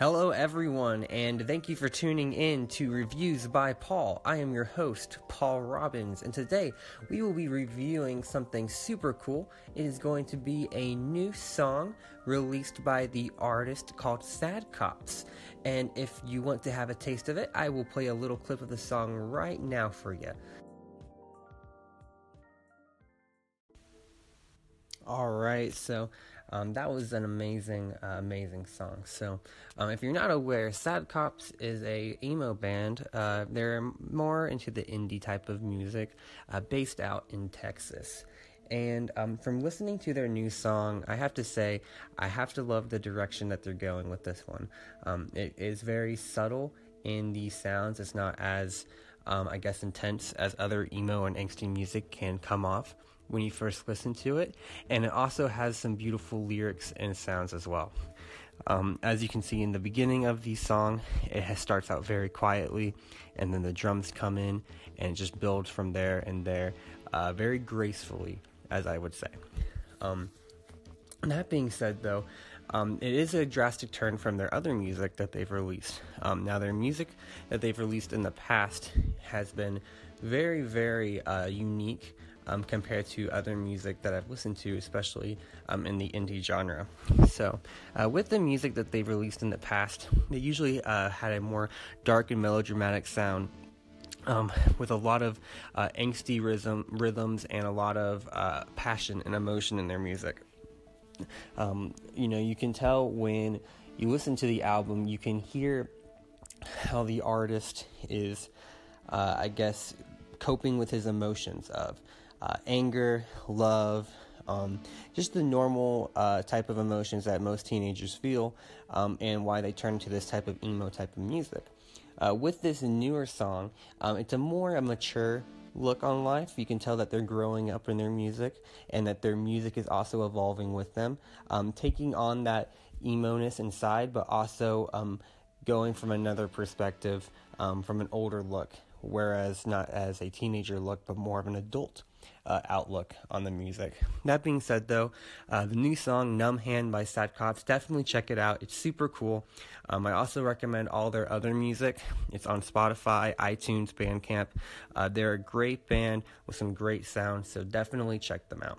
Hello, everyone, and thank you for tuning in to Reviews by Paul. I am your host, Paul Robbins, and today we will be reviewing something super cool. It is going to be a new song released by the artist called Sad Cops. And if you want to have a taste of it, I will play a little clip of the song right now for you. All right, so um, that was an amazing, uh, amazing song. So, um, if you're not aware, Sad Cops is a emo band. Uh, they're more into the indie type of music, uh, based out in Texas. And um, from listening to their new song, I have to say, I have to love the direction that they're going with this one. Um, it is very subtle in the sounds. It's not as, um, I guess, intense as other emo and angsty music can come off when you first listen to it, and it also has some beautiful lyrics and sounds as well. Um, as you can see in the beginning of the song, it starts out very quietly, and then the drums come in and just builds from there and there, uh, very gracefully, as I would say. Um, that being said, though, um, it is a drastic turn from their other music that they've released. Um, now, their music that they've released in the past has been very, very uh, unique um, compared to other music that I've listened to, especially um, in the indie genre. So, uh, with the music that they've released in the past, they usually uh, had a more dark and melodramatic sound. Um, with a lot of uh, angsty rhythm, rhythms and a lot of uh, passion and emotion in their music. Um, you know, you can tell when you listen to the album, you can hear how the artist is, uh, I guess, coping with his emotions of uh, anger, love, um, just the normal uh, type of emotions that most teenagers feel, um, and why they turn to this type of emo type of music. Uh, with this newer song, um, it's a more a mature look on life. You can tell that they're growing up in their music and that their music is also evolving with them, um, taking on that emo ness inside, but also um, going from another perspective, um, from an older look, whereas not as a teenager look, but more of an adult uh, outlook on the music. That being said, though, uh, the new song "Numb Hand" by Sad Cops, definitely check it out. It's super cool. Um, I also recommend all their other music. It's on Spotify, iTunes, Bandcamp. Uh, they're a great band with some great sounds, so definitely check them out.